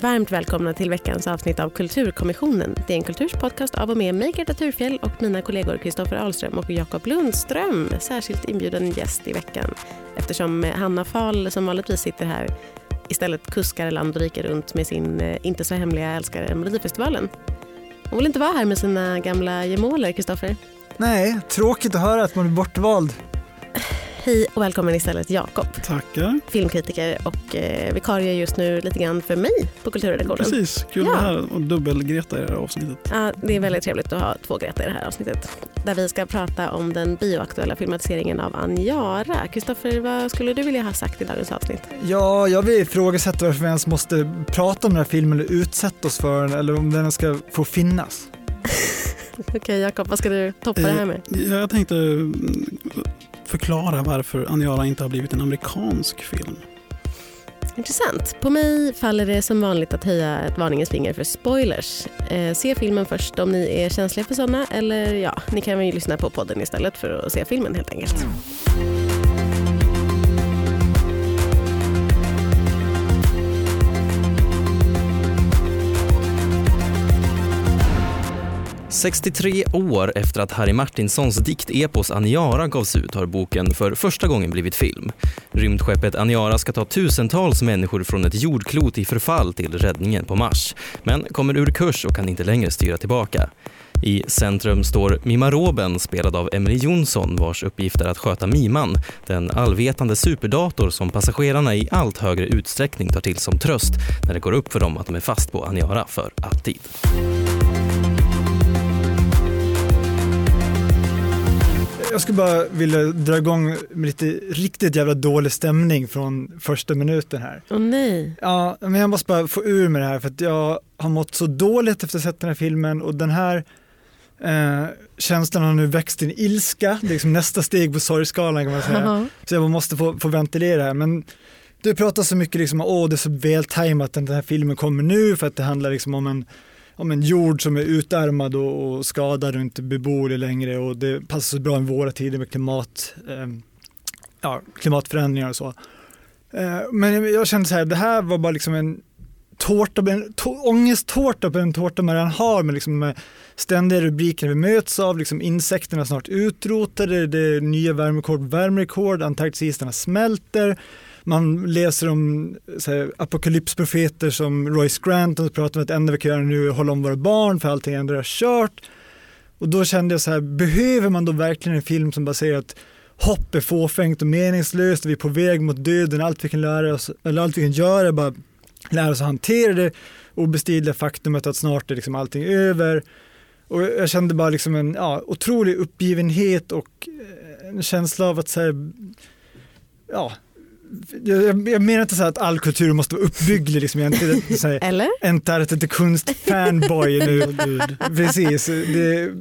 Varmt välkomna till veckans avsnitt av Kulturkommissionen. Det är en kulturspodcast av och med mig, Greta Thurfjell och mina kollegor Kristoffer Ahlström och Jakob Lundström. Särskilt inbjuden gäst i veckan eftersom Hanna Fahl som vanligtvis sitter här istället kuskar land och rike runt med sin eh, inte så hemliga älskare Melodifestivalen. Hon vill inte vara här med sina gamla gemåler, Kristoffer. Nej, tråkigt att höra att man är bortvald. Hej och välkommen istället Jakob. Tackar. Filmkritiker och eh, vikarie just nu lite grann för mig på kulturredaktionen. Precis, kul Ja. vara här och dubbel-Greta i det här avsnittet. Ja, det är väldigt trevligt att ha två Greta i det här avsnittet. Där vi ska prata om den bioaktuella filmatiseringen av Anjara. Kristoffer, vad skulle du vilja ha sagt i dagens avsnitt? Ja, jag vill ifrågasätta varför vi ens måste prata om den här filmen eller utsätta oss för den eller om den ska få finnas. Okej Jakob, vad ska du toppa det här med? Jag tänkte förklara varför Aniara inte har blivit en amerikansk film. Intressant. På mig faller det som vanligt att höja ett varningens finger för spoilers. Eh, se filmen först om ni är känsliga för sådana eller ja, ni kan ju lyssna på podden istället för att se filmen helt enkelt. 63 år efter att Harry Martinsons diktepos Aniara gavs ut har boken för första gången blivit film. Rymdskeppet Aniara ska ta tusentals människor från ett jordklot i förfall till räddningen på Mars, men kommer ur kurs och kan inte längre styra tillbaka. I centrum står Mimaroben spelad av Emily Jonsson vars uppgift är att sköta Miman, den allvetande superdator som passagerarna i allt högre utsträckning tar till som tröst när det går upp för dem att de är fast på Aniara för alltid. Jag skulle bara vilja dra igång med lite riktigt jävla dålig stämning från första minuten här. Åh nej. Ja, men jag måste bara få ur med det här för att jag har mått så dåligt efter att ha sett den här filmen och den här eh, känslan har nu växt till en ilska. Det är liksom nästa steg på sorgskalan kan man säga. Jaha. Så jag måste få, få ventilera här. Men du pratar så mycket liksom, åh det är så vältajmat att den här filmen kommer nu för att det handlar liksom om en, ja, men jord som är utarmad och, och skadad och inte beboelig längre och det passar så bra i våra tider med klimat, eh, ja, klimatförändringar och så. Eh, men jag, kände så här, det här var bara liksom en tårta, en ångesttårta på en tårta man redan har med liksom med ständiga rubriker vi möts av, liksom insekterna snart utrotade, det är nya värmerekord, värmerekord, Antarktisisarna smälter, man läser om så här, apokalypsprofeter som Royce Grant som pratar om att det enda vi kan göra nu är att hålla om våra barn för allting ändå är kört. Och då kände jag så här, behöver man då verkligen en film som bara säger att hopp är fåfängt och meningslöst och vi är på väg mot döden, allt vi kan lära oss, eller allt vi kan göra är bara lära oss att hantera det obestridliga faktumet att snart är liksom allting över. Och jag kände bara liksom en ja, otrolig uppgivenhet och eh, en känsla av att så här, ja, jag, jag menar inte så att all kultur måste vara uppbygglig, liksom. jag är inte så här, Eller? inte inte konstfanboy nu. Precis. Det,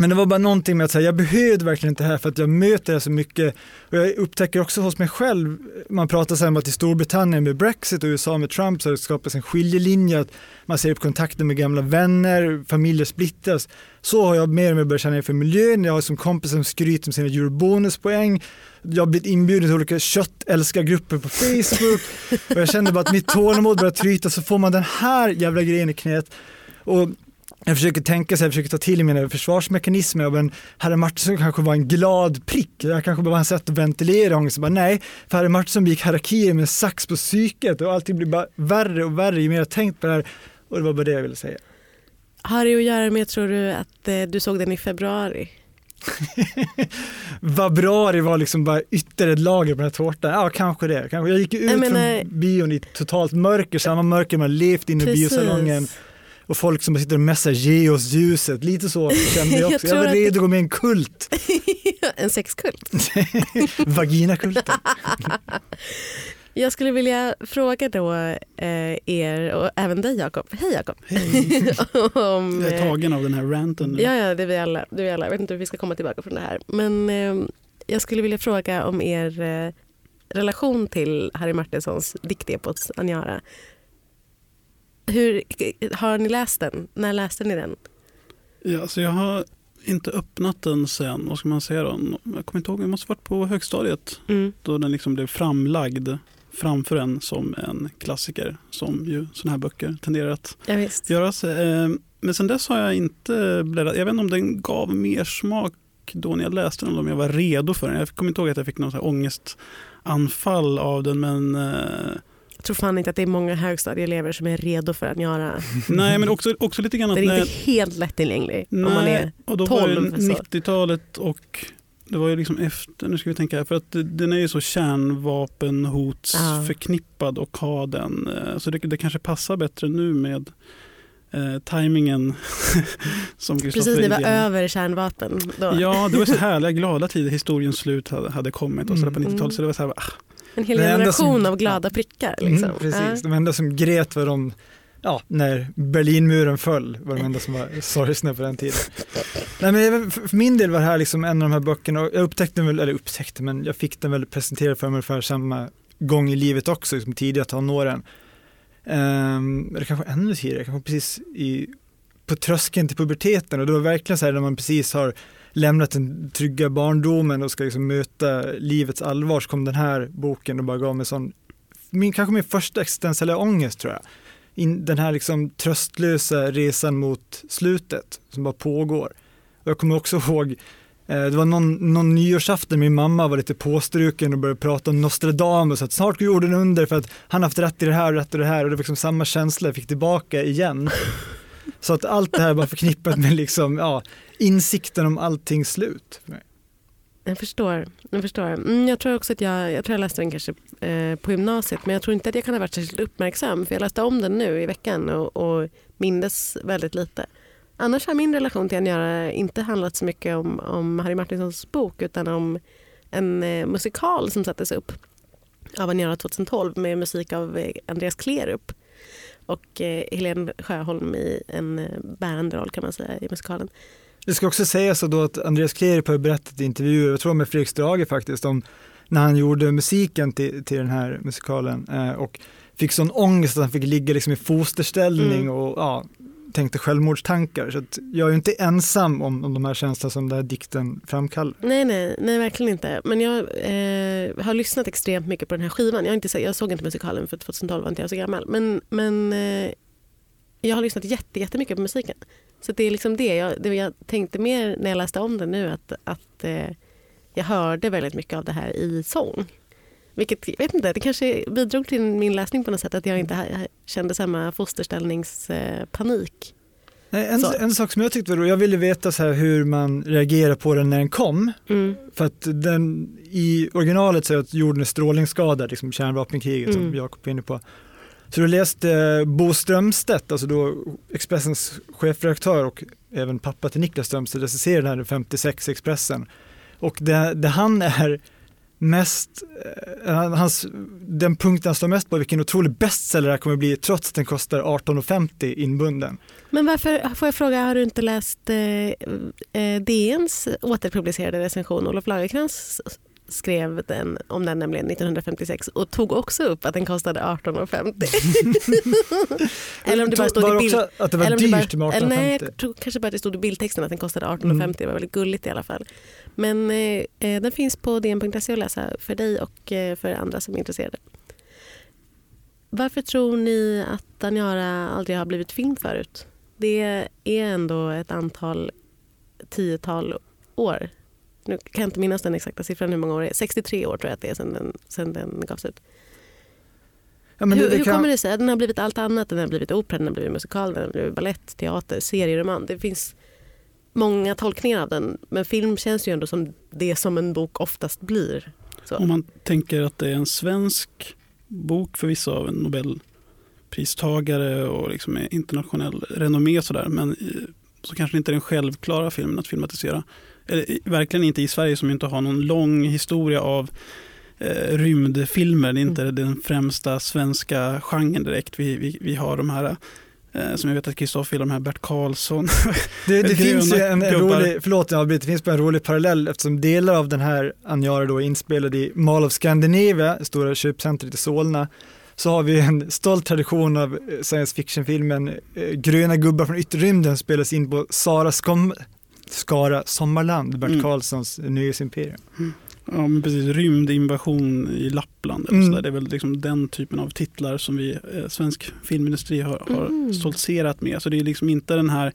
men det var bara någonting med att säga, jag behövde verkligen inte det här för att jag möter det så mycket. Och jag upptäcker också hos mig själv, man pratar sen om att i Storbritannien med Brexit och USA med Trump så har det skapats en skiljelinje, att man ser upp kontakten med gamla vänner, familjer splittras. Så har jag mer och mer börjat känna inför miljön, jag har som kompis som skryter om sina eurobonuspoäng, jag har blivit inbjuden till olika köttälskargrupper på Facebook och jag kände bara att mitt tålamod börjar tryta så får man den här jävla grejen i knät. Och jag försöker tänka så här, jag försöker ta till mina försvarsmekanismer, men Harry Martinsson kanske var en glad prick, jag kanske bara var en sätt att ventilera ångest. Bara, nej, för Harry Martinsson gick harakiri med sax på psyket och allting blir bara värre och värre ju mer jag tänkt på det här. Och det var bara det jag ville säga. Har det att göra med, tror du, att eh, du såg den i februari? Februari var liksom bara ytterligare ett lager på den här tårtan. Ja, kanske det. Kanske. Jag gick ut Jag menar- från bion i totalt mörker, samma mörker man levt inne i biosalongen. Och folk som sitter och mässar, ge oss ljuset. Lite så kände jag Jag också. Jag, tror var redo att gå med i en kult. en sexkult. Vaginakulten. Jag skulle vilja fråga då eh, er och även dig Jakob. Hej Jakob. Om, Jag är eh, tagen av den här ranten nu. Ja, ja, det är vi alla. Det är vi alla. Jag vet inte hur vi ska komma tillbaka från det här. Men eh, jag skulle vilja fråga om er eh, relation till Harry Martinsons diktepos Anjara. Hur, har ni läst den? När läste ni den? Ja, så jag har inte öppnat den sen, vad ska man säga då? Jag kommer inte ihåg, jag måste varit på högstadiet Mm. då den liksom blev framlagd framför en som en klassiker som ju sådana här böcker tenderar att Ja, visst. göras. Eh, Men sen dess har jag inte bläddrat. Jag vet inte om den gav mer smak då när jag läste den eller om jag var redo för den. Jag kommer inte ihåg att jag fick här ångestanfall av den men eh, Jag tror fan inte att det är många högstadieelever som är redo för att göra. nej men också, också lite grann att Den är inte helt lättillgänglig. Om man är, Nej, och då var 12, det så. 90-talet och det var ju liksom efter, nu ska vi tänka här, för att den är ju så kärnvapenhots Ja. förknippad och har den, eh, så det, det kanske passar bättre nu med eh, tajmingen som precis Kristoffer vi var över kärnvapen. Då. Ja, det var så härliga glada tider, historiens slut hade, hade kommit och så på Mm. 90-talet. Så det var så här, ah, En hel generation som- av glada prickar. Liksom. Mm, precis, de enda som grät var de, ja, när Berlinmuren föll var de enda som var sorgsna på den tiden. Nej, men för min del var det här liksom en av de här böckerna, och jag upptäckte den väl, eller upptäckte, men jag fick den väl presenterad för mig ungefär samma gång i livet också, liksom tidiga tonåren. Um, eller kanske ännu tidigare, kanske precis i, på tröskeln till puberteten och det var verkligen så här när man precis har lämnat den trygga barndomen och ska liksom möta livets allvar så kom den här boken och bara gav mig sån, min, kanske min första existentiella ångest tror jag. In, den här liksom tröstlösa resan mot slutet som bara pågår. Och jag kommer också ihåg eh, det var någon, någon nyårsafton, min mamma var lite påstruken och började prata om Nostradamus, att snart går jorden under för att han haft rätt i det här och rätt i det här och det var liksom samma känsla jag fick tillbaka igen. Så att allt det här var förknippat med liksom, ja, insikten om allting slut. För mig. Jag förstår. Jag, förstår. Mm, jag tror också att jag, jag, tror jag läste den kanske eh, på gymnasiet men jag tror inte att jag kan ha varit särskilt uppmärksam för jag läste om den nu i veckan och, och mindes väldigt lite. Annars har min relation till Aniara inte handlat så mycket om, om Harry Martinsons bok utan om en eh, musikal som sattes upp av Aniara 2012 med musik av eh, Andreas Klerup och eh, Helene Sjöholm i en eh, bärande roll kan man säga i musikalen. Det ska också sägas så då att Andreas Klerup har berättat i intervjuer, jag tror med Fredrik Strage faktiskt, om när han gjorde musiken till, till den här musikalen eh, och fick sån ångest att han fick ligga liksom i fosterställning Mm. och ja, tänkte självmordstankar. Så jag är ju inte ensam om, om de här känslorna som den här dikten framkallar. Nej, nej, nej, verkligen inte. Men jag eh, har lyssnat extremt mycket på den här skivan. Jag, har inte, jag såg inte musikalen för 2012 var inte jag så gammal. Men, men eh, jag har lyssnat jätte, jättemycket på musiken. Så det är liksom det. Jag, det jag tänkte mer när jag läste om den nu att, att eh, jag hörde väldigt mycket av det här i sång. Vilket, jag vet inte, det kanske bidrog till min läsning på något sätt att jag inte kände samma fosterställningspanik. Nej, En, Så. en sak som jag tyckte var rolig, jag ville veta så här hur man reagerar på den när den kom. Mm. För att den, i originalet säger att jorden är strålningsskadad, liksom kärnvapenkriget som Mm. Jakob är inne på. Så du läste eh, Bo Strömstedt, alltså då Expressens chefredaktör och även pappa till Niklas Strömstedt, recenserade den här 56 Expressen. Och det, det han är mest, eh, hans, den punkten han står mest på är vilken otrolig bestseller det här kommer bli trots att den kostar 18,50 inbunden. Men varför, får jag fråga, har du inte läst eh, eh, DNs återpublicerade recension? Olof Lagercrantz skrev den, om den nämligen 1956 och tog också upp att den kostade 18,50. eller om det bara stod var i bild... att det var dyrt med bara, eller nej, 18,50. jag tror kanske bara att det stod i bildtexten att den kostade 18,50. Mm. Det var väldigt gulligt i alla fall. Men eh, eh, den finns på dn.se att läsa för dig och eh, för andra som är intresserade. Varför tror ni att Aniara aldrig har blivit film förut? Det är ändå ett antal tiotal år. Nu kan jag inte minnas den exakta siffran hur många år det är. 63 år tror jag att det är sedan den, sedan den gavs ut. Ja, men det- hur det hur kan- kommer det sig? Den har blivit allt annat. Den har blivit opera, den har blivit musikal, den har blivit ballett, teater, serieroman. Det finns många tolkningar av den. Men film känns ju ändå som det som en bok oftast blir. Så. Om man tänker att det är en svensk bok förvisso av en nobelpristagare och liksom är internationell renommé sådär, men i- så kanske det inte är den självklara filmen att filmatisera. Verkligen inte i Sverige som inte har någon lång historia av eh, rymdfilmer. Det är inte den främsta svenska genren direkt. Vi, vi, vi har de här eh, som jag vet att Kristoffer gillar, de här Bert Karlsson. Det, det finns ju en, en rolig, förlåt jag det finns en rolig parallell eftersom delar av den här Aniara då är inspelad i Mall of Scandinavia, stora köpcentret i Solna. Så har vi en stolt tradition av eh, science fiction-filmen eh, Gröna gubbar från yttre rymden spelas in på Sara Skom, Skara Sommarland, Bert Mm. Karlssons nöjesimperium. Ja, men precis. Rymdinvasion i Lappland. Eller Mm. så där. Det är väl liksom den typen av titlar som vi, eh, svensk filmindustri har, har Mm. stoltserat med. Så det är liksom inte den här,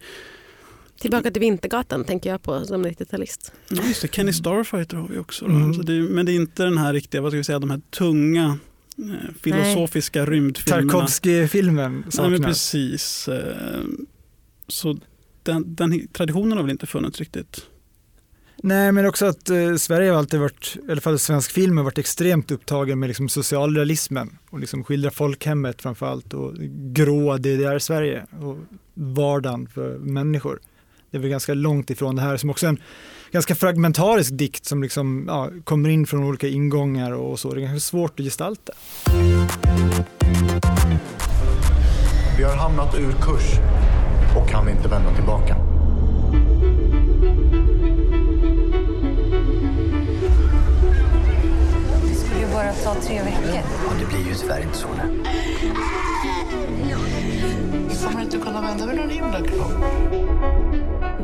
Tillbaka till Vintergatan tänker jag på som 90-talist. ja, just det, Kenny Starfighter har vi också. Mm. Så det, men det är inte den här riktiga, vad ska vi säga, de här tunga eh, filosofiska rymdfilmerna. Tarkovsky-filmen Nej, men saknas. precis. eh, Så den, den traditionen har väl inte funnits riktigt. Nej, men också att eh, Sverige har alltid varit, i alla fall svensk film har varit extremt upptagen med liksom socialrealismen och liksom skildra folkhemmet framförallt och gråa DDR-Sverige och vardagen för människor. Det är väl ganska långt ifrån det här som också är en ganska fragmentarisk dikt som liksom, ja, kommer in från olika ingångar och så. Det är ganska svårt att gestalta. Vi har hamnat ur kurs och kan inte vända tillbaka. Det skulle ju bara ta tre veckor. Och det blir ju tyvärr inte så nu. Vi kommer inte kunna vända med någon himla kropp.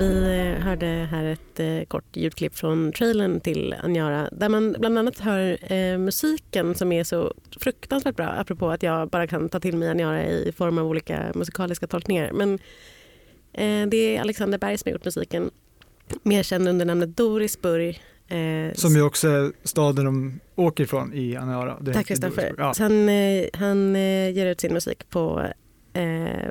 Vi eh, hörde här ett eh, kort ljudklipp från trailern till Anjara där man bland annat hör eh, musiken som är så fruktansvärt bra apropå att jag bara kan ta till mig Anjara i form av olika musikaliska tolkningar. Men det är Alexander Berg som har gjort musiken, mer känd under namnet Dorisburg. Eh, Som ju också är staden de åker ifrån i Aniara. Tack heter Kristoffer. Ja. Så Han, eh, han eh, ger ut sin musik på eh,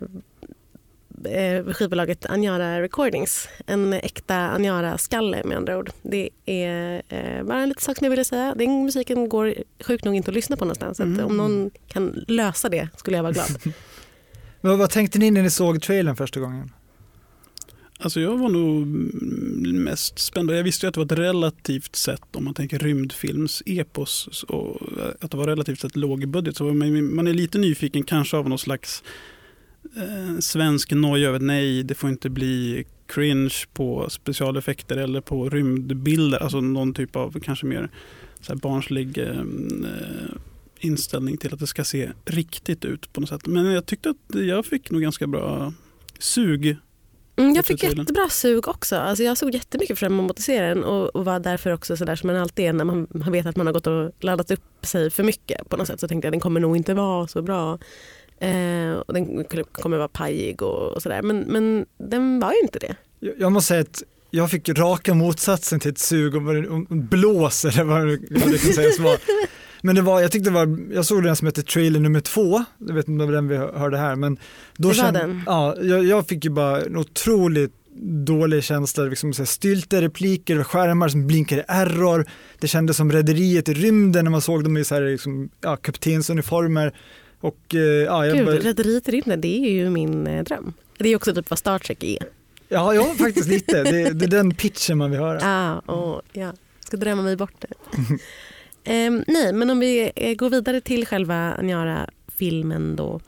eh, skivbolaget Anjara Recordings. En äkta Anjara-skalle med andra ord. Det är eh, bara en liten sak som jag ville säga. Den musiken går sjukt nog inte att lyssna på någonstans. Mm. om någon kan lösa det skulle jag vara glad. Men vad tänkte ni när ni såg trailern första gången? Alltså jag var nog mm, mest spänd. Jag visste ju att det var ett relativt sett, om man tänker rymdfilms-epos, och eh, att det var relativt sett låg budget. Så man, är lite nyfiken kanske av någon slags eh, svensk noja över nej, det får inte bli cringe på specialeffekter eller på rymdbilder. Alltså någon typ av kanske mer så här barnslig eh, mm, eh, inställning till att det ska se riktigt ut på något sätt. Men jag tyckte att jag fick nog ganska bra sug Mm, jag fick jättebra sug också. Alltså jag såg jättemycket fram emot att se den och, och var därför också sådär som man alltid är när man, man vet att man har gått och laddat upp sig för mycket på något sätt så tänkte jag den kommer nog inte vara så bra. Eh, och den kommer vara pajig och, och sådär. Men, men den var ju inte det. Jag, jag måste säga att jag fick raka motsatsen till ett sug det- om blås eller vad det kan sägas vara. Men det var, jag tyckte det var, jag såg den som hette trailer nummer två, jag vet inte om den vi hörde här, men då Det var den. Ja, jag, jag fick ju bara en otroligt dålig känsla, liksom så här stylta repliker, skärmar som blinkar i error. Det kändes som rederiet i rymden när man såg dem i så här, liksom, ja, kaptensuniformer. Och, eh, ja, jag Gud, bara, Rederiet i rymden, det är ju min eh, dröm. Det är också typ vad Star Trek är. ja, ja, faktiskt lite. Det, det är den pitchen man vill höra. Ah, och, ja. Ska drömma mig bort det. Ehm, nej, men om vi eh, går vidare till själva Niara-filmen då.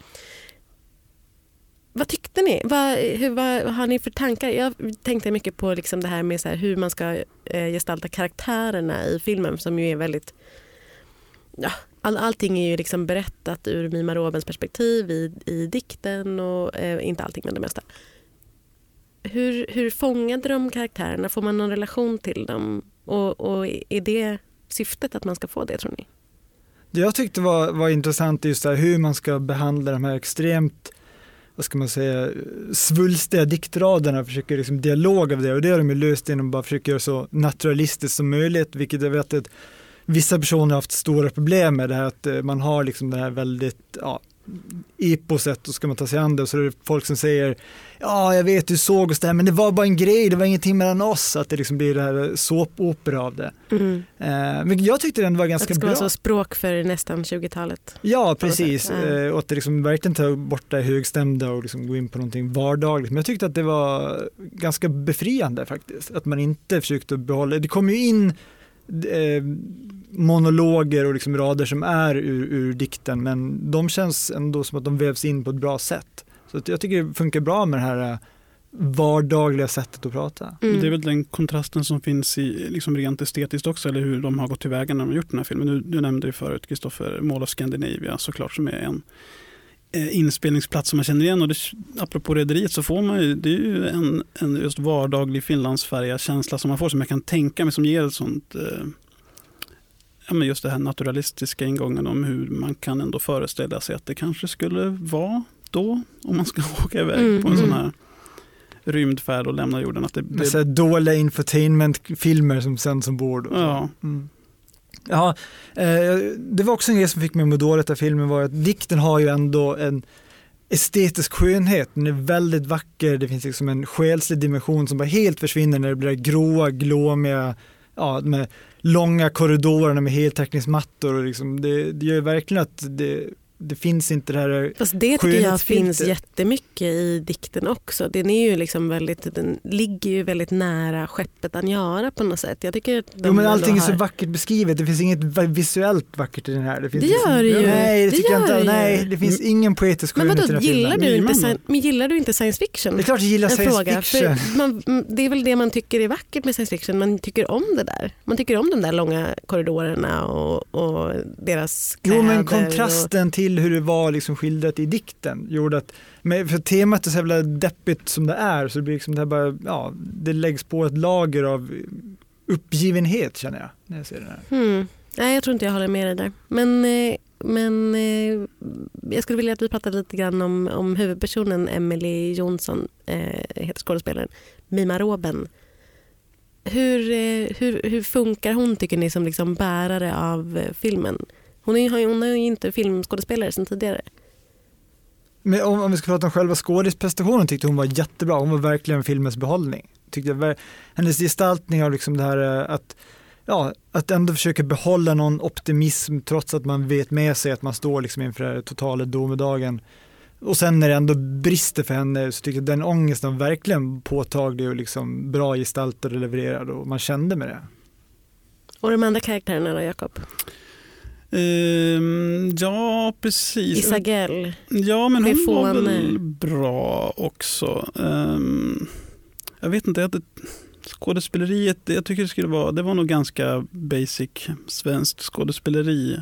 Vad tyckte ni? Vad, hur, vad har ni för tankar? Jag tänkte mycket på liksom det här med så här hur man ska eh, gestalta karaktärerna i filmen som ju är väldigt... Ja, all, allting är ju liksom berättat ur Mima Robens perspektiv i, i dikten och eh, inte allting men det mesta. Hur, hur fångade de karaktärerna? Får man någon relation till dem? Och, och är det syftet att man ska få det tror ni? Det jag tyckte var, var intressant är just här hur man ska behandla de här extremt vad ska man säga, svulstiga diktraderna, försöker liksom dialog av det och det har de ju löst genom att bara försöka göra så naturalistiskt som möjligt, vilket jag vet att vissa personer har haft stora problem med det här att eh, man har liksom det här väldigt, ja, eposet och ska man ta sig an det och så är det folk som säger ja jag vet du såg oss där men det var bara en grej, det var ingenting mellan oss, att det liksom blir det här såpopera av det. Eh, men jag tyckte den var Att ganska det ska bra. vara så språk för nästan 20-talet. Ja, precis. Eh, Och att det liksom verkligen tar bort det högstämda och liksom gå in på någonting vardagligt. Men jag tyckte att det var ganska befriande faktiskt. Att man inte försökte behålla, det kom ju in eh, monologer och liksom rader som är ur, ur dikten men de känns ändå som att de vävs in på ett bra sätt. Så att jag tycker det funkar bra med det här eh, vardagliga sättet att prata. Mm. Det är väl den kontrasten som finns i liksom rent estetiskt också, eller hur de har gått tillväga när de har gjort den här filmen. Du, du nämnde ju förut Kristoffer Mall of Scandinavia såklart, som är en inspelningsplats som man känner igen. Och det, apropå Rederiet så får man ju, det är ju en, en just vardaglig Finlandsfärja känsla som man får som jag kan tänka mig som ger ett sånt eh, ja, men just det här naturalistiska ingången om hur man kan ändå föreställa sig att det kanske skulle vara då om man ska åka iväg Mm, på en sån mm. här rymdfärd och lämna jorden. Att det, det, så här dåliga infotainmentfilmer som sänds ombord. ja, Mm. Ja, eh, det var också en grej som fick mig att må dåligt av filmen var att dikten har ju ändå en estetisk skönhet. Den är väldigt vacker, det finns liksom en själslig dimension som bara helt försvinner när det blir gråa, glåmiga, ja, med långa korridorerna med heltäckningsmattor och liksom det, det gör ju verkligen att det, det finns inte det här Fast det tycker jag finns jättemycket i dikten också. Den, är ju liksom väldigt, den ligger ju väldigt nära skeppet Anjara på något sätt. Jag tycker att Jo men allting är så har- vackert beskrivet, det finns inget visuellt vackert i den här. Det, finns Det liksom- gör det ju. Nej, det Det tycker jag gör inte. ju. Nej, det finns ingen poetisk Men skönhet i vadå, den här gillar filmen. du, inte, sci- men gillar du inte science fiction? Det är klart jag gillar en science fråga. fiction. För man, mm, det är väl det man tycker är vackert med science fiction. Man tycker om det där. Man tycker om de där långa korridorerna och, och deras kläder. Jo men Och, kontrasten till hur det var liksom skildrat i dikten gjorde att, för temat är så jävla deppigt som det är så det blir liksom det här bara, ja, det läggs på ett lager av uppgivenhet känner jag när jag ser den här. Mm. Nej, jag tror inte jag håller med dig där. Men, eh, men eh, jag skulle vilja att vi pratade lite grann om, om huvudpersonen Emily Jonsson, äh, eh, heter skådespelaren, Mima Roben. Hur, hur, hur funkar hon tycker ni som liksom bärare av filmen? Hon är, ju- hon är ju inte filmskådespelare sedan tidigare. Men om, om vi ska prata om själva skådisprestationen tyckte hon var jättebra, hon var verkligen filmens behållning. Tyckte jag, hennes gestaltning av liksom det här eh, att, ja, att ändå försöka behålla någon optimism trots att man vet med sig att man står liksom inför totala domedagen. Och sen när det ändå brister för henne så tycker jag den ångesten var verkligen påtaglig och liksom bra gestaltad och levererad och man kände med det. Och de andra karaktärerna då, Jakob? Ehm, ja precis. Isagell. Ja, men hon var väl bra också. Ehm, jag vet inte, jag- skådespeleriet, jag tycker det skulle vara, det var nog ganska basic svenskt skådespeleri.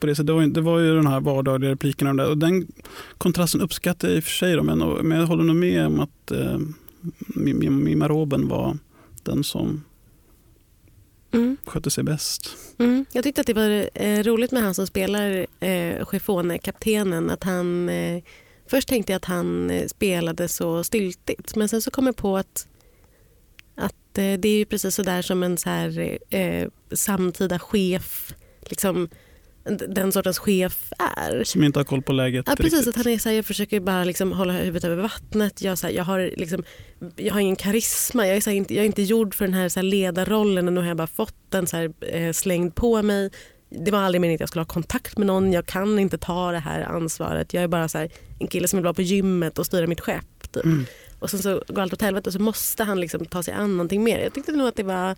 På det, sättet. det, var, ju- det var ju den här vardagliga replikerna och, där, och den kontrasten uppskattar jag i och för sig. Då, men, men jag håller nog med om att eh, Mim- Mima Roben var den som Mm. skötte sig bäst. Mm. Jag tyckte att det var eh, roligt med han som spelar eh, Chifone, kaptenen. Att han, eh, först tänkte jag att han eh, spelade så styltigt men sen så kom jag på att, att eh, det är ju precis så där som en så här, eh, samtida chef, liksom, den sortens chef är. Som inte har koll på läget. Ja, precis. riktigt. Att han är så här, jag försöker bara liksom hålla huvudet över vattnet. Jag, så här, jag, har liksom, jag har ingen karisma. Jag är, så här, inte, jag är inte gjord för den här, så här ledarrollen och nu har jag bara fått den så här, eh, slängd på mig. Det var aldrig meningen att jag skulle ha kontakt med någon. Jag kan inte ta det här ansvaret. Jag är bara så en kille som vill vara på gymmet och styra mitt skepp. Typ. Mm. Och sen så går allt åt helvete och så måste han liksom ta sig an någonting mer. Jag tyckte nog att det var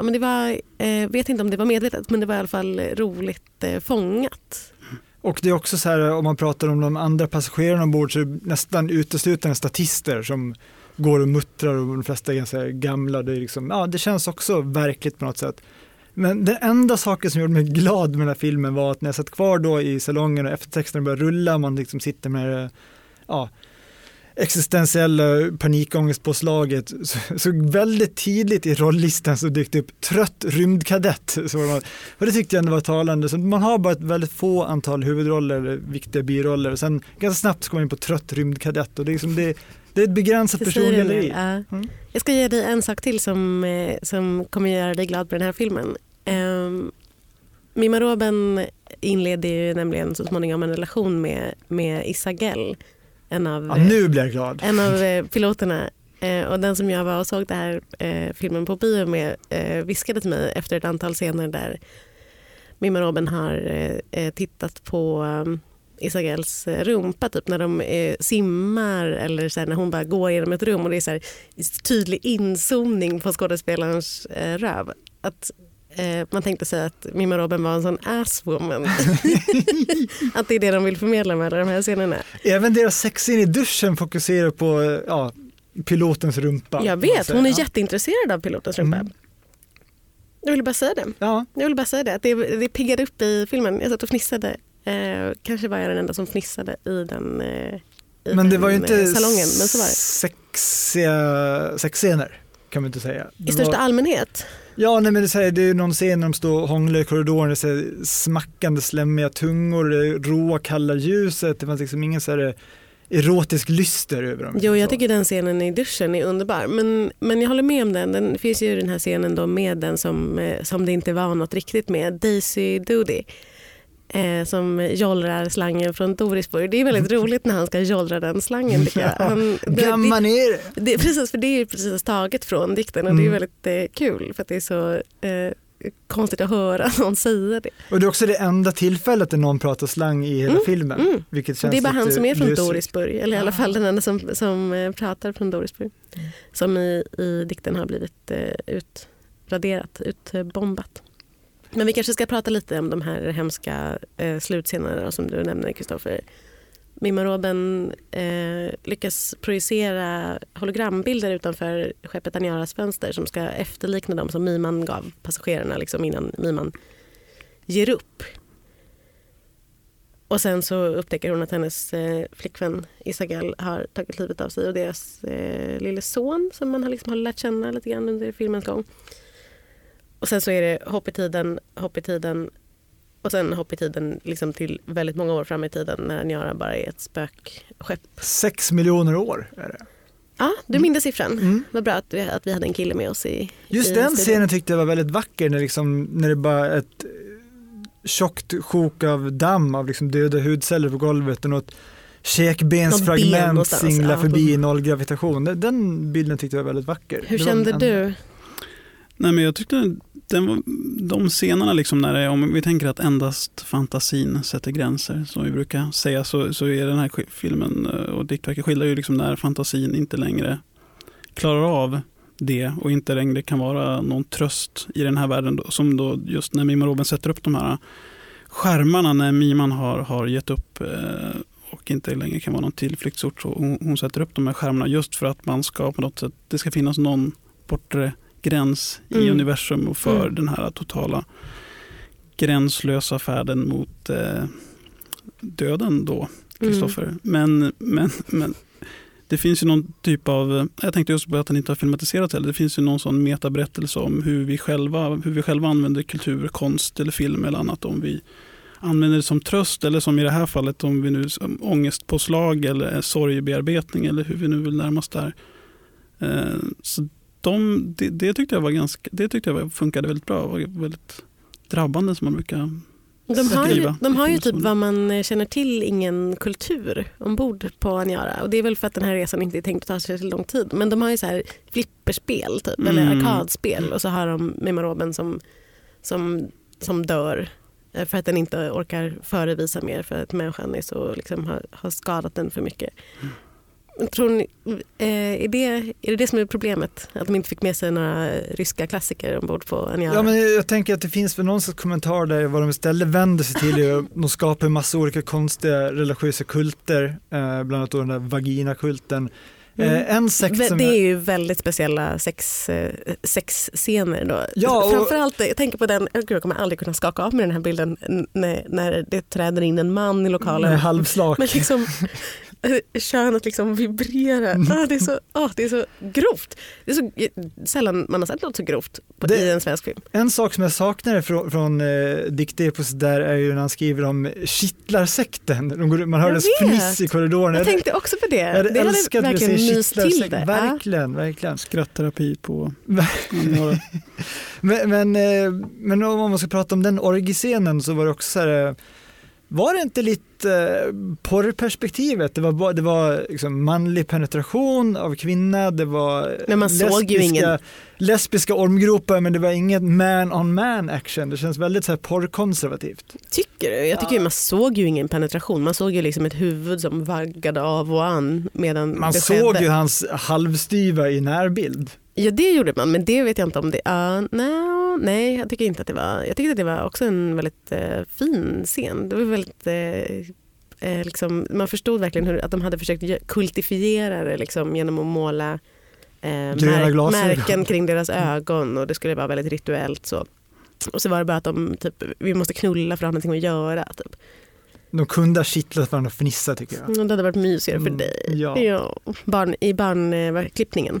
Ja, men det var, eh, vet inte om det var medvetet men det var i alla fall roligt eh, fångat. Och det är också så här om man pratar om de andra passagerarna ombord så är det nästan uteslutande statister som går och muttrar och de flesta är ganska gamla. Det, är liksom, ja, det känns också verkligt på något sätt. Men den enda saken som gjorde mig glad med den här filmen var att när jag satt kvar då i salongen och eftertexterna började rulla, man liksom sitter med ja, existentiella panikångestpåslaget så, så väldigt tidigt i rolllistan så dök det upp trött rymdkadett. Så man, och det tyckte jag ändå var talande. Så man har bara ett väldigt få antal huvudroller, eller viktiga biroller och sen ganska snabbt ska man in på trött rymdkadett och det är, liksom det, det är ett begränsat persongalleri. ja. Mm. Jag ska ge dig en sak till som, eh, som kommer göra dig glad på den här filmen. Um, Mima Roben inleder ju nämligen så småningom en relation med, med Isagell. En av, Ja, nu blir jag glad. en av eh, piloterna. Eh, och den som jag var och såg den här eh, filmen på bio med eh, viskade till mig efter ett antal scener där Mima Roben har eh, eh, tittat på um, Isagells eh, rumpa typ när de eh, simmar eller så här, när hon bara går genom ett rum och det är så här, tydlig inzoomning på skådespelarens eh, röv. Att, eh, man tänkte sig att Mima Roben var en sån asswoman. att det är det de vill förmedla med alla de här scenerna. Även deras sexscen i duschen fokuserar på ja, pilotens rumpa. Jag vet, hon är jätteintresserad av pilotens rumpa. Mm. Jag ville bara säga det. Ja, Jag vill bara säga det. Att det, det piggade upp i filmen. Jag satt och fnissade Eh, kanske var jag den enda som fnissade i den, eh, i Men det var ju inte eh, salongen. Men så var det. sexiga sexscener kan man inte säga. I Det största var, allmänhet ja, nej, men det, är ju här, det är någon scen när de står och hånglar i korridoren, det är så här, smackande slemmiga tungor, det är råa kalla ljuset, det fanns liksom ingen så här eh, erotisk lyster över dem. Jo, jag tycker den scenen i duschen är underbar. Men, men jag håller med om den. Den finns ju den här scenen då med den som, eh, som det inte var något riktigt med, Daisy Doody. Eh, som jollrar slangen från Dorisburg. Det är väldigt roligt när han ska jollra den slangen. Han, det, Gamma ner! det, precis, för det är precis taget från dikten och det är Mm. väldigt eh, kul för att det är så eh, konstigt att höra någon säga det. Och det är också det enda tillfället där någon pratar slang i hela Mm, filmen. mm. Vilket känns Det är bara han som är från. Dorisburg, eller i alla fall den enda som, som eh, pratar från Dorisburg. Som i, i dikten har blivit eh, utraderat, utbombat. Men vi kanske ska prata lite om de här hemska eh, slutscenerna som du nämner Kristoffer. Mimma Robben eh, lyckas projicera hologrambilder utanför skeppet Aniaras fönster som ska efterlikna dem som Miman gav passagerarna liksom innan Miman ger upp. Och sen så upptäcker hon att hennes eh, flickvän Isabel har tagit livet av sig och deras eh, lille son som man har, liksom har lärt känna lite grann under filmens gång. Och sen så är det hopp i tiden, hopp i tiden och sen hopp i tiden liksom till väldigt många år fram i tiden när Aniara bara är ett spökskepp. Sex miljoner år är det. Ja, du minns siffran. Mm. Vad bra att vi, att vi hade en kille med oss i Just i den studion. scenen tyckte jag var väldigt vacker när, liksom, när det bara är ett eh, tjockt sjok av damm av liksom döda hudceller på golvet och något Något ben käkbensfragment singlar ja. förbi i nollgravitation. Den- Den bilden tyckte jag var väldigt vacker. Hur kände en- du? Nej, men jag tyckte den de scenerna, liksom när det om vi tänker att endast fantasin sätter gränser, som vi brukar säga, så, så är den här filmen eh, och diktverket skildrar ju liksom när fantasin inte längre klarar av det och inte längre kan vara någon tröst i den här världen. Då, som då just när Mima Robin sätter upp de här skärmarna när Miman har, har gett upp eh, och inte längre kan vara någon tillflyktsort. Så hon, hon sätter upp de här skärmarna just för att man ska på något sätt, det ska finnas någon bortre gräns i Mm. universum och för Mm. den här totala gränslösa färden mot eh, döden då, Kristoffer. Men, men, men det finns ju någon typ av, jag tänkte just på att den inte har filmatiserats heller, det finns ju någon sån metaberättelse om hur vi själva, hur vi själva använder kultur, konst eller film eller annat. Om vi använder det som tröst eller som i det här fallet om vi nu ångestpåslag eller sorgebearbetning eller hur vi nu vill närma oss där. Eh, så de, det, det tyckte jag var ganska, det tyckte jag var- funkade väldigt bra, var väldigt drabbande som man brukar De har ju, Skriva. de har ju Det typ vad man känner till ingen kultur ombord på Aniara. Och det är väl för att den här resan inte är tänkt att ta sig så lång tid. Men de har ju så här flipperspel typ, eller Mm. arkadspel. Och så har de Mimma Robin som, som, som dör eh, för att den inte orkar förevisa mer för att människan är så, liksom, har, har skadat den för mycket. Tror ni, eh, är, det, är det det som är problemet? Att de inte fick med sig några ryska klassiker ombord på Aniara? Ja, men jag tänker att det finns väl någon sorts kommentar där vad de istället vänder sig till är de skapar en massa olika konstiga religiösa kulter, eh, bland annat då den där vaginakulten. Mm. Eh, en sekt som Det är ju väldigt speciella sex, sexscener. Då. Ja, och- Framförallt, jag tänker på den, gud, jag kommer aldrig kunna skaka av med den här bilden när, när det träder in en man i lokalen. med halvslak. Men liksom, könet liksom vibrerar. Mm. Ah, det, är så, ah, det är så grovt. Det är så eh, sällan man har sett något så grovt på, Det- i en svensk film. En sak som jag saknar från, från eh, Diktepos där är ju när han skriver om kittlarsekten. De går, man hör deras vet. fniss i korridoren. Jag tänkte också på det. jag hade det hade älskat att verkligen myst till det. Verkligen, verkligen. skrattterapi på Men, men, eh, men om man ska prata om den orgiscenen så var det också så här, eh, var det inte lite eh, porrperspektivet? Det var, det var liksom manlig penetration av kvinna, det var Men man såg ju lesbiska- ingen- lesbiska ormgropar men det var inget man on man action. Det känns väldigt så här porrkonservativt. Tycker du? Jag tycker ju man såg ju ingen penetration. Man såg ju liksom ett huvud som vaggade av och an medan Man såg skedde. ju hans halvstyva i närbild. Ja det gjorde man men det vet jag inte om det... Uh, no, nej jag tycker inte att det var... Jag tyckte att det var också en väldigt eh, fin scen. Det var väldigt... eh, eh, liksom, man förstod verkligen hur, att de hade försökt kultifiera det liksom, genom att måla eh, glasögon. märken kring deras ögon och det skulle vara väldigt rituellt. Så. Och så var det bara att de typ, vi måste knulla för att ha någonting att göra. Typ. de kunde ha kittlat varandra och fnissat tycker jag. Mm, Det hade varit mysigare för Mm, dig. ja. Barn, I barnklippningen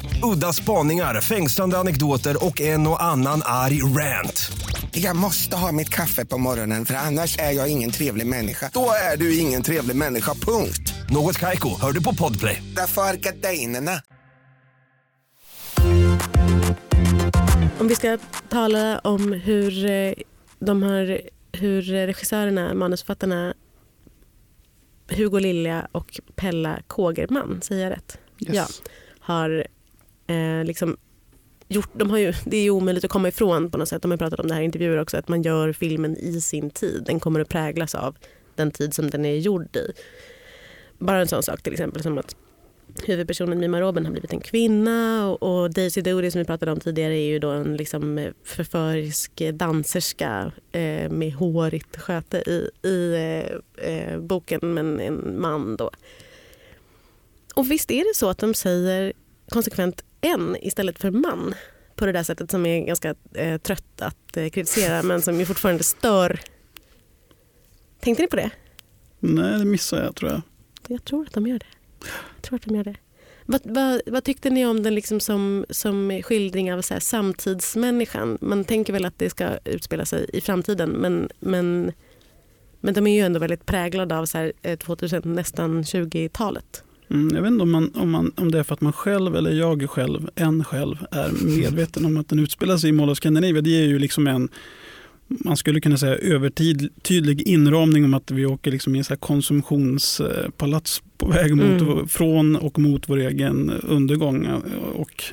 Udda spaningar, fängslande anekdoter och en och annan arg rant. Jag måste ha mitt kaffe på morgonen för annars är jag ingen trevlig människa. Då är du ingen trevlig människa, punkt. Något Kaiko, hör du på Podplay. Därför är gardinerna. Om vi ska tala om hur eh, de här, hur regissörerna, manusförfattarna Hugo Lilja och Pella Kågerman, säger jag rätt? Yes. Ja, har eh, liksom gjort, de har ju, det är ju omöjligt att komma ifrån på något sätt. De har pratat om det här i intervjuer också, att man gör filmen i sin tid. Den kommer att präglas av den tid som den är gjord i. Bara en sån sak till exempel som att huvudpersonen Mima Robin har blivit en kvinna och, och Daisy Doody som vi pratade om tidigare är ju då en liksom eh, förförisk eh, danserska eh, med hårigt sköte i, i eh, eh, boken men en man då. Och visst är det så att de säger konsekvent en istället för man på det där sättet som är ganska eh, trött att eh, kritisera men som ju fortfarande stör. Tänkte ni på det? Nej, det missar jag tror jag. Jag tror att de gör det. Jag tror att de gör det. Vad, vad, vad tyckte ni om den liksom som, som skildring av så här samtidsmänniskan? Man tänker väl att det ska utspela sig i framtiden men, men, men de är ju ändå väldigt präglade av så här eh, 2000, nästan 20-talet. Mm, jag vet inte om, man, om, man, om det är för att man själv, eller jag själv, en själv, är medveten om att den utspelar sig i Mall of Scandinavia. Det är ju liksom en, man skulle kunna säga övertydlig inramning om att vi åker liksom i en så konsumtionspalats på väg mot, Mm. från och mot vår egen undergång. Och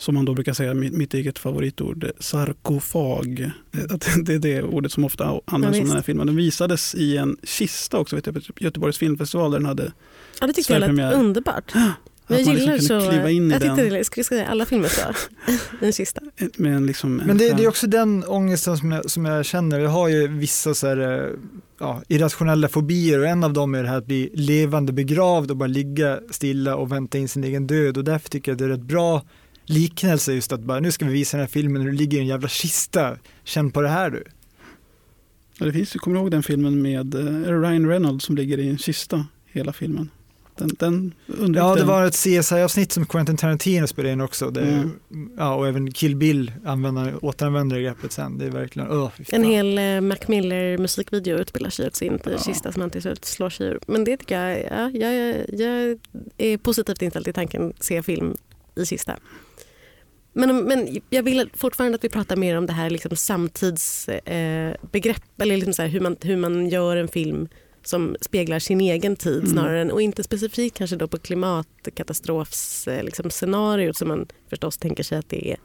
som man då brukar säga, mitt, mitt eget favoritord, sarkofag. Att Det är det ordet som ofta används om visst. den här filmen. Den visades i en kista också vet jag, på Göteborgs filmfestival där den hade Ja, det tyckte jag lät underbart. Jag att man gillar liksom så. kliva in i jag tyckte den det, jag skulle säga alla filmer så. Den sista. med en liksom en Men det, det är också den ångesten som jag, som jag känner. Jag har ju vissa så här, eh, ja, irrationella fobier och en av dem är det här att bli levande begravd och bara ligga stilla och vänta in sin egen död och därför tycker jag att det är rätt bra liknelse just att bara nu ska vi visa den här filmen hur du ligger i en jävla kista. Känn på det här du. Ja, det finns, kommer du ihåg den filmen med eh, Ryan Reynolds som ligger i en kista hela filmen? Den, den Ja, det var ett CSI-avsnitt som Quentin Tarantino spelade in också. Det, Mm. ja, och även Kill Bill använder, återanvänder det greppet sen. Det är verkligen, fan. En hel eh, Mac Miller musikvideo utspelar sig också in på Ja. kista som han till slut slår sig ur. Men det tycker jag, ja, jag, jag är positivt inställd till tanken se film i kista. Men, men jag vill fortfarande att vi pratar mer om det här liksom samtidsbegrepp, eh, eller liksom så här, hur, man, hur man gör en film som speglar sin egen tid Mm. snarare än, och inte specifikt kanske då på klimatkatastrofs eh, liksom scenariot som man förstås tänker sig att det är.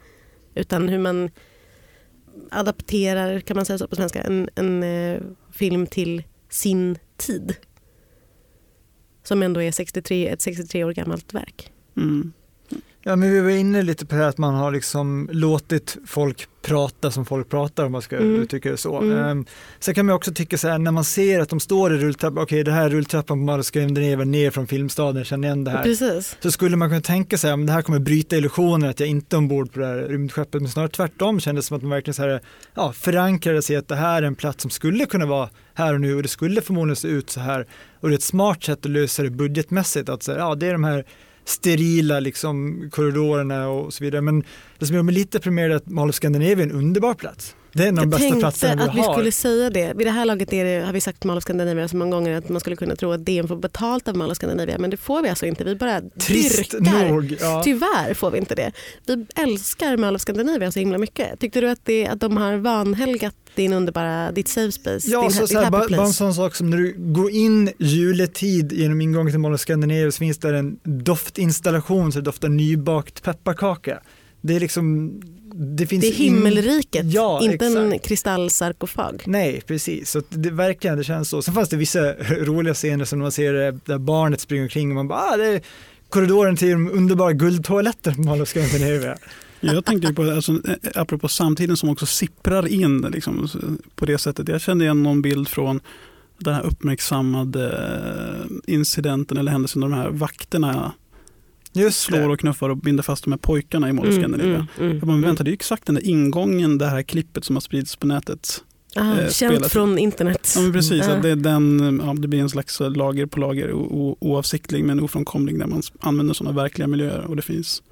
Utan hur man adapterar, kan man säga så på svenska, en, en eh, film till sin tid. Som ändå är 63, ett 63 år gammalt verk. Mm. Ja, men vi var inne lite på det här att man har liksom låtit folk prata som folk pratar om man ska Mm. uttrycka det så. Mm. Um, sen kan man också tycka så här när man ser att de står i rulltrappan, okej det här är rulltrappan på Malmskandinavien ner från Filmstaden, känner igen det här. Precis. Så skulle man kunna tänka sig att det här kommer bryta illusionen att jag inte är ombord på det här rymdskeppet, men snarare tvärtom kändes det som att man verkligen så här, ja, förankrade sig att det här är en plats som skulle kunna vara här och nu och det skulle förmodligen se ut så här. Och det är ett smart sätt att lösa det budgetmässigt, att så här, ja, det är de här sterila liksom, korridorerna och så vidare. Men det som gör mig lite deprimerad är att Mall of Scandinavia är en underbar plats. Det är en av de bästa tänkte platserna vi att vi har. skulle säga det. Vid det här laget det, har vi sagt Mall of Scandinavia så många gånger att man skulle kunna tro att DN får betalt av Mall of Scandinavia. Men det får vi alltså inte. Vi bara Trist dyrkar. nog. Ja. Tyvärr får vi inte det. Vi älskar Mall of Scandinavia så himla mycket. Tyckte du att, det, att de har vanhelgat din underbara, ditt safe space, Ja, din, så, ditt så här, happy bara, bara en sån sak som när du går in juletid genom ingången till Mall of Scandinavia så finns där en doftinstallation så det doftar nybakt pepparkaka. Det är liksom, det finns Det är himmelriket, Ja, inte en exakt. kristallsarkofag. Nej, precis. Så det verkligen, det känns så. Sen fanns det vissa roliga scener som man ser det där barnet springer omkring och man bara, ah, det är korridoren till de underbara guldtoaletterna på of Scandinavia. Jag tänkte på, alltså, eh, apropå samtiden som också sipprar in liksom, på det sättet. Jag kände igen någon bild från den här uppmärksammade eh, incidenten eller händelsen där de här vakterna Just slår och knuffar och binder fast de här pojkarna i Mall of Mm, Scandinavia. mm, mm, Jag bara, men vänta, det är ju exakt den där ingången, det här klippet som har spridits på nätet. Ah, eh, känt spelat- från internet. Ja, men precis, att det, är den, ja, det blir en slags lager på lager, o, o, oavsiktlig men ofrånkomlig när man använder sådana verkliga miljöer och det finns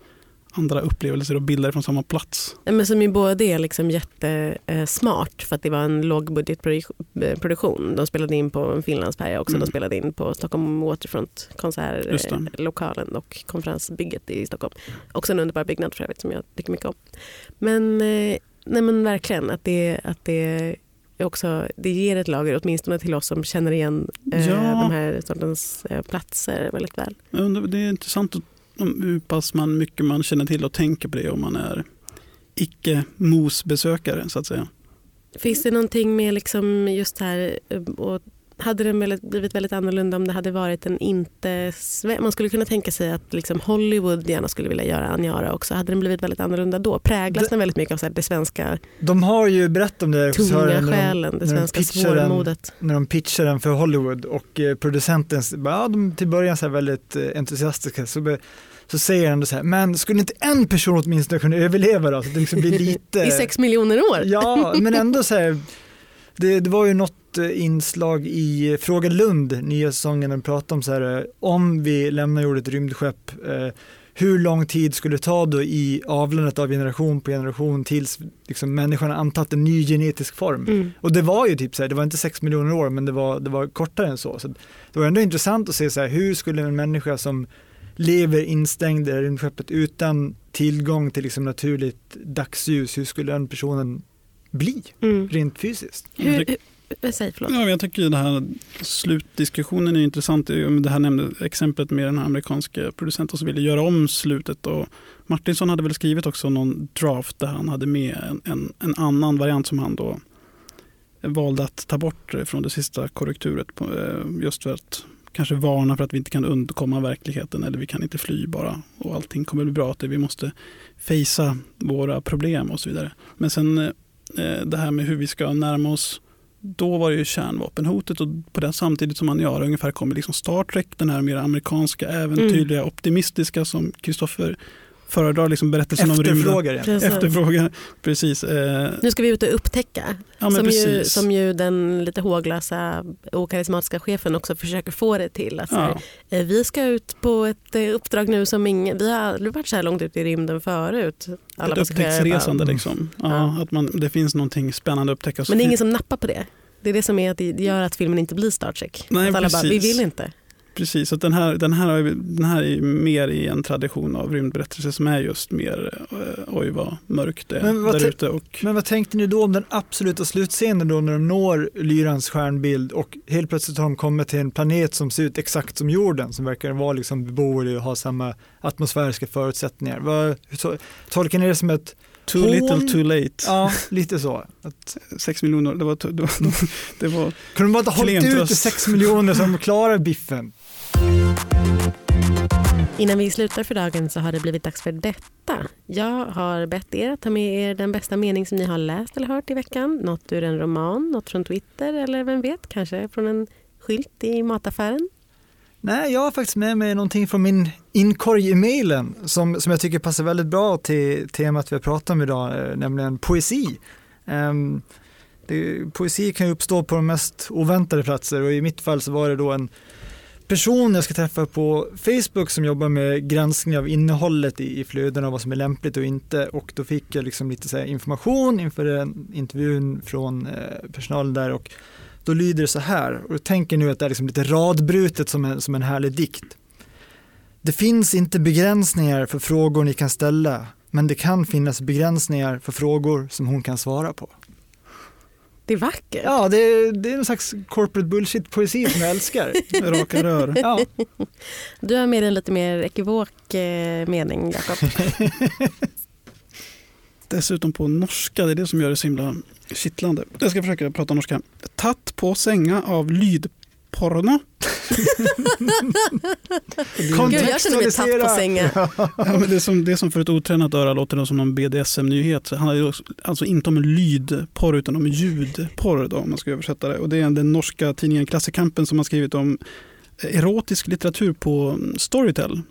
andra upplevelser och bilder från samma plats. Men som ju både är liksom jättesmart för att det var en lågbudgetproduktion. De spelade in på en Finlandsfärja också. Mm. De spelade in på Stockholm Waterfront konsertlokalen och konferensbygget i Stockholm. Också en underbar byggnad för övrigt som jag tycker mycket om. Men, eh, nej men verkligen att det, att det också, det ger ett lager åtminstone till oss som känner igen eh, Ja. de här sortens eh, platser väldigt väl. Det är intressant att- hur pass man, mycket man känner till och tänker på det om man är icke-mosbesökare så att säga. Finns det någonting med liksom just här eh, och hade den blivit väldigt annorlunda om det hade varit en inte... Man skulle kunna tänka sig att liksom Hollywood gärna skulle vilja göra Aniara också. Hade den blivit väldigt annorlunda då? Präglas den väldigt mycket av så här det svenska De har ju berättat om det, tunga själen, det när de svenska pitchar den- svårmodet? när de pitchar den för Hollywood och eh, producenten, bara, ja, de till början så väldigt eh, entusiastiska, så, be, så säger han så här, men skulle inte en person åtminstone kunna överleva då? Så det liksom blir lite... I sex miljoner år? Ja, men ändå så här, det, det var ju något eh, inslag i Fråga Lund, nya säsongen, där de pratade om så här, eh, om vi lämnar jorden ett rymdskepp, eh, hur lång tid skulle det ta då i avlandet av generation på generation tills liksom, människan antagit en ny genetisk form? Mm. Och det var ju typ så här, det var inte sex miljoner år, men det var, det var kortare än så. så det var ändå intressant att se så här, hur skulle en människa som lever instängd i rymdskeppet utan tillgång till liksom naturligt dagsljus, hur skulle den personen bli Mm. rent fysiskt? Hur, hur, eh, säg förlåt. Ja, jag tycker den här slutdiskussionen är intressant. Det här nämnde exemplet med den här amerikanska producenten som ville göra om slutet. Och Martinsson hade väl skrivit också någon draft där han hade med en, en, en annan variant som han då valde att ta bort från det sista korrekturet. På, eh, just för att kanske varna för att vi inte kan undkomma verkligheten eller vi kan inte fly bara och allting kommer bli bra. Att vi måste fejsa våra problem och så vidare. Men sen eh, det här med hur vi ska närma oss. Då var det ju kärnvapenhotet och på det samtidigt som Aniara ungefär kommer liksom Star Trek, den här mer amerikanska, äventyrliga, optimistiska som Kristoffer föredrar liksom berättelsen om rymden. Efterfrågar. Precis. Efterfrågar, precis. Eh, Nu ska vi ut och upptäcka. ja, som, ju, precis. som ju den lite håglösa okarismatiska chefen också försöker få det till. Att så här, ja, eh, vi ska ut på ett eh, uppdrag nu som ingen, vi har aldrig varit så här långt ut i rymden förut. ett passagerare bara, upptäcktsresande bara- liksom. Ja, Ja. Att man, det finns någonting spännande att upptäcka. Men det är ingen som nappar på det. Det är det som är att det gör att filmen inte blir Star Trek. Nej, att alla bara, vi precis. vill inte. Precis, att den här, den, här, den här är mer i en tradition av rymdberättelse som är just mer eh, oj vad mörkt det är där te- ute. Och, Men vad tänkte ni då om den absoluta slutscenen då när de når Lyrans stjärnbild och helt plötsligt har de kommit till en planet som ser ut exakt som jorden som verkar vara liksom beboelig och ha samma atmosfäriska förutsättningar. Vad, hur tolkar ni det som ett, too little too late. ja lite så. Att, Sex miljoner, det var, det var, det var kunde de bara inte ha hållit ut i sex miljoner som klarar biffen? Innan vi slutar för dagen så har det blivit dags för detta. Jag har bett er att ta med er den bästa mening som ni har läst eller hört i veckan. Något ur en roman, något från Twitter eller vem vet, kanske från en skylt i mataffären. Nej, jag har faktiskt med mig någonting från min inkorg i mejlen som, som jag tycker passar väldigt bra till temat vi har pratat om idag, eh, nämligen poesi. Um, det, poesi kan ju uppstå på de mest oväntade platser och i mitt fall så var det då en person jag ska träffa på Facebook som jobbar med granskning av innehållet i, i flödena, vad som är lämpligt och inte och då fick jag liksom lite så här information inför den intervjun från eh, personalen där och då lyder det så här, och tänker nu att det är liksom lite radbrutet som en, som en härlig dikt. Det finns inte begränsningar för frågor ni kan ställa, men det kan finnas begränsningar för frågor som hon kan svara på. Det är vackert. Ja, det, är- det är en slags corporate bullshit-poesi som jag älskar. raka rör. Ja, Du har med en lite mer ekivok eh, mening, Jakob. Dessutom på norska, det är det som gör det så himla kittlande. Jag ska försöka prata norska. Tatt på sänga av lydporno. Gud, jag känner mig tatt på sängen. Ja, men det, som, det som för ett otränat öra låter som någon BDSM-nyhet. Det handlar ju alltså inte om lydporr utan om ljudporr då, om man ska översätta det. Och det är den norska tidningen Klassekampen som har skrivit om erotisk litteratur på Storytel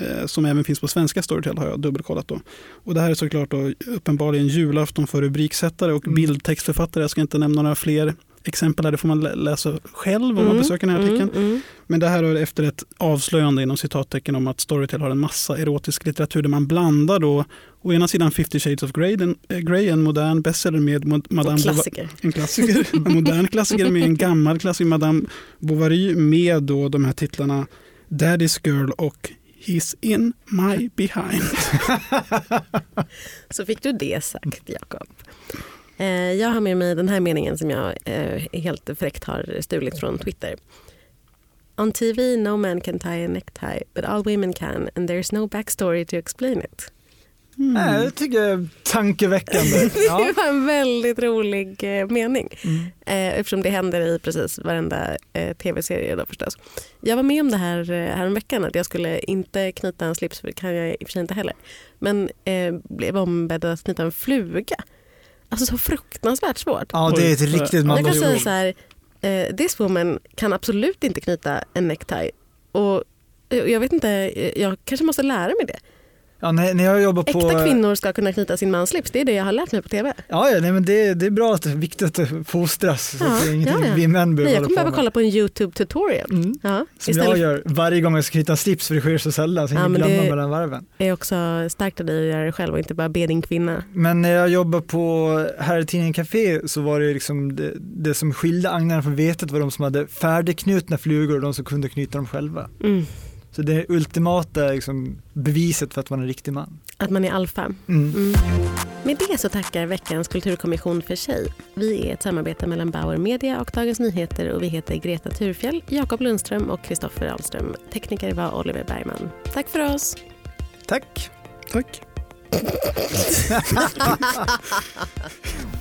eh, som även finns på svenska Storytel har jag dubbelkollat. Då. Och det här är såklart då uppenbarligen julafton för rubriksättare och mm. bildtextförfattare. Jag ska inte nämna några fler exempel här, det får man läsa själv om mm. man besöker den här artikeln. Mm, mm. Men det här är efter ett avslöjande inom citattecken om att Storytel har en massa erotisk litteratur där man blandar då å ena sidan 50 shades of Grey, den, äh, Grey en modern bestseller med Madame en klassiker. en klassiker, en modern klassiker med en gammal klassiker, Madame Bovary med då de här titlarna Daddy's Girl och He's in my behind. Så fick du det sagt, Jakob. Eh, jag har med mig den här meningen som jag eh, helt fräckt har stulit från Twitter. On TV no man can tie a necktie but all women can and there's no backstory to explain it. Mm. Nej, det tycker jag är tankeväckande. det var en väldigt rolig eh, mening mm. eftersom det händer i precis varenda tv-serie då förstås. Jag var med om det här häromveckan att jag skulle inte knyta en slips, för det kan jag i och för sig inte heller. Men eh, blev ombedd att knyta en fluga. Alltså så fruktansvärt svårt. Ja, det är ett riktigt Jag kan säga så här, uh, this woman kan absolut inte knyta en necktie. Och jag vet inte, jag kanske måste lära mig det. Ja, när, när jag jobbar på... Äkta kvinnor ska kunna knyta sin mans slips, det är det jag har lärt mig på TV. Ja, ja nej, men det, det är bra att det är viktigt att fostras. Ja, så att det är ingenting ja, ja. vi män behöver Jag kommer behöva kolla på en YouTube tutorial. Mm. Ja, Som istället... jag gör varje gång jag ska knyta slips för det sker så sällan så jag ja, glömmer det mellan varven. Det är också starkt av dig att göra det själv och inte bara be din kvinna. Men när jag jobbade på Herrtidningen Café så var det liksom det, det som skilde agnarna från vetet var de som hade färdigknutna flugor och de som kunde knyta dem själva. Mm. Så det är ultimata liksom, beviset för att man är en riktig man. Att man är alfa. Mm. Mm. Med det så tackar veckans kulturkommission för sig. Vi är ett samarbete mellan Bauer Media och Dagens Nyheter och vi heter Greta Thurfjell, Jakob Lundström och Kristoffer Ahlström. Tekniker var Oliver Bergman. Tack för oss. Tack. Tack.